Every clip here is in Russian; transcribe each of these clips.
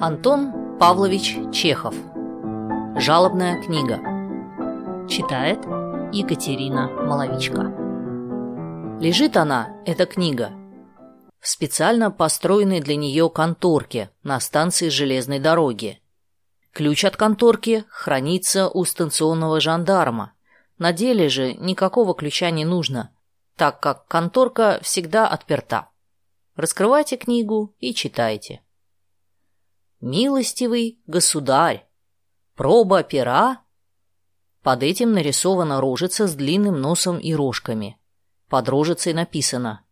Антон Павлович Чехов. Жалобная книга. Читает Екатерина Маловичка. Лежит она, эта книга, в специально построенной для нее конторке на станции железной дороги. Ключ от конторки хранится у станционного жандарма. На деле же никакого ключа не нужно, так как конторка всегда отперта. Раскрывайте книгу и читайте. «Милостивый государь! Проба пера!» Под этим нарисована рожица с длинным носом и рожками. Под рожицей написано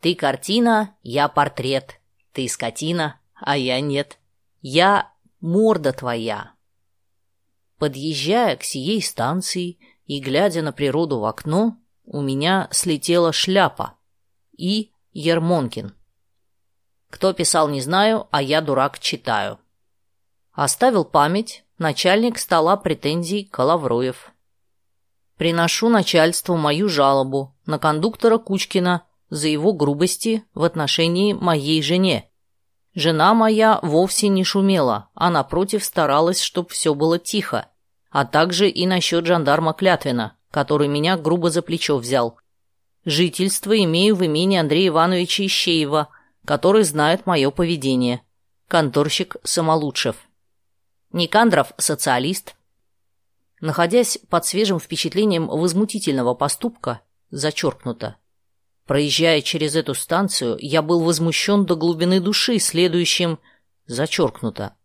«Ты картина, я портрет, ты скотина, а я нет, я морда твоя». Подъезжая к сией станции и глядя на природу в окно, у меня слетела шляпа и Ермонкин. Кто писал, не знаю, а я, дурак, читаю. Оставил память начальник стола претензий Коловроев. Приношу начальству мою жалобу на кондуктора Кучкина за его грубости в отношении моей жене. Жена моя вовсе не шумела, а напротив старалась, чтоб все было тихо, а также и насчет жандарма Клятвина, который меня грубо за плечо взял. Жительство имею в имении Андрея Ивановича Ищеева, который знает мое поведение. Конторщик Самолучшев. Никандров – социалист. Находясь под свежим впечатлением возмутительного поступка, зачеркнуто. Проезжая через эту станцию, я был возмущен до глубины души следующим зачеркнуто.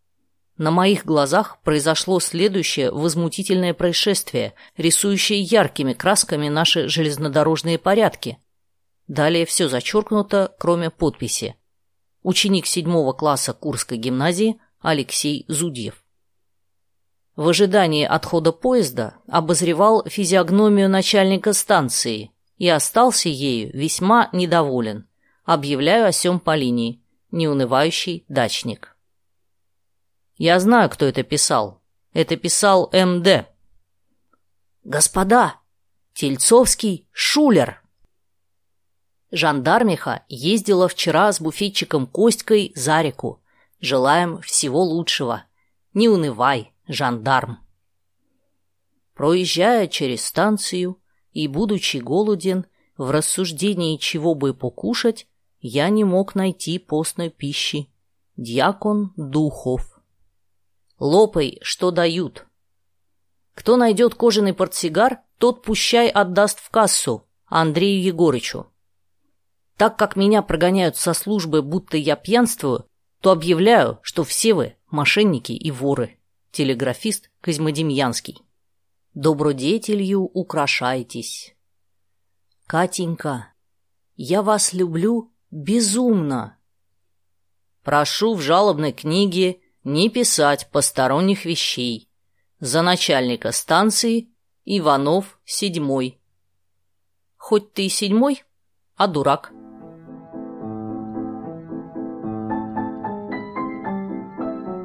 На моих глазах произошло следующее возмутительное происшествие, рисующее яркими красками наши железнодорожные порядки – Далее все зачеркнуто, кроме подписи. Ученик седьмого класса Курской гимназии Алексей Зудьев. В ожидании отхода поезда обозревал физиогномию начальника станции и остался ею весьма недоволен. Объявляю о сём по линии. Неунывающий дачник. Я знаю, кто это писал. Это писал МД. «Господа! Тельцовский Шулер!» Жандармиха ездила вчера с буфетчиком Костькой за реку. Желаем всего лучшего. Не унывай, жандарм. Проезжая через станцию и будучи голоден, в рассуждении чего бы покушать, я не мог найти постной пищи. Дьякон Духов. Лопай, что дают. Кто найдет кожаный портсигар, тот пущай отдаст в кассу Андрею Егорычу. Так как меня прогоняют со службы, будто я пьянствую, то объявляю, что все вы мошенники и воры. Телеграфист Козьмодемьянский. Добродетелью украшайтесь. Катенька, я вас люблю безумно. Прошу в жалобной книге не писать посторонних вещей. За начальника станции Иванов седьмой. Хоть ты и седьмой, а дурак.